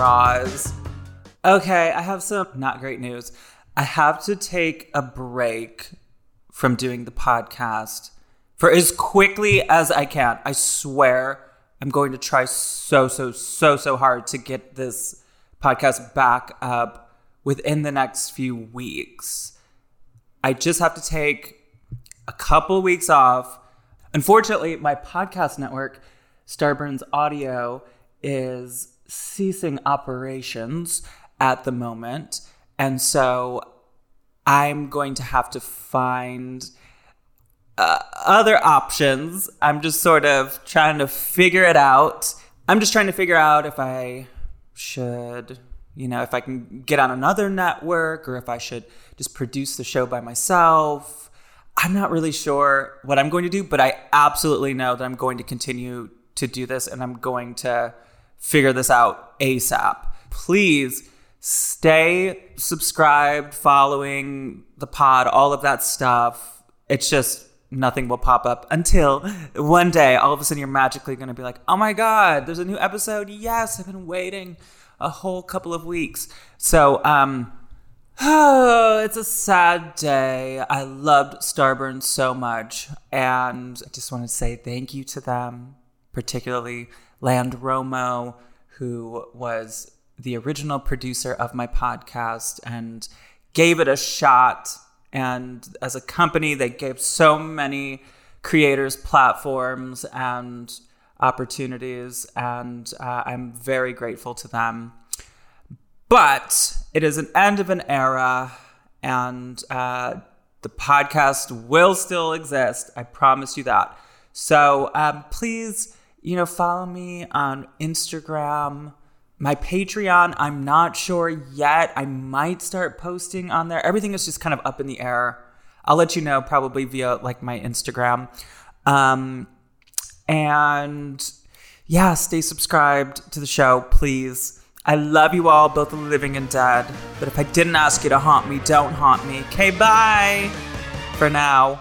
Roz. Okay, I have some not great news. I have to take a break from doing the podcast for as quickly as I can. I swear I'm going to try so, so, so, so hard to get this podcast back up within the next few weeks. I just have to take a couple weeks off. Unfortunately, my podcast network, Starburns Audio, is ceasing operations at the moment. And so I'm going to have to find uh, other options. I'm just sort of trying to figure it out. I'm just trying to figure out if I should, you know, if I can get on another network or if I should just produce the show by myself. I'm not really sure what I'm going to do, but I absolutely know that I'm going to continue to do this and I'm going to figure this out ASAP. Please stay subscribed, following the pod, all of that stuff. It's just nothing will pop up until one day all of a sudden you're magically going to be like, oh my God, there's a new episode. Yes, I've been waiting a whole couple of weeks. So, um, oh, it's a sad day. I loved Starburns so much. And I just want to say thank you to them, particularly Land Romo, who was the original producer of my podcast and gave it a shot. And as a company, they gave so many creators platforms and opportunities. And uh, I'm very grateful to them. But it is an end of an era, and uh, the podcast will still exist. I promise you that. So um, please, you know, follow me on Instagram my Patreon, I'm not sure yet. I might start posting on there. Everything is just kind of up in the air. I'll let you know probably via like my Instagram. Um, and yeah, stay subscribed to the show, please. I love you all, both the living and dead. But if I didn't ask you to haunt me, don't haunt me. Okay, bye for now.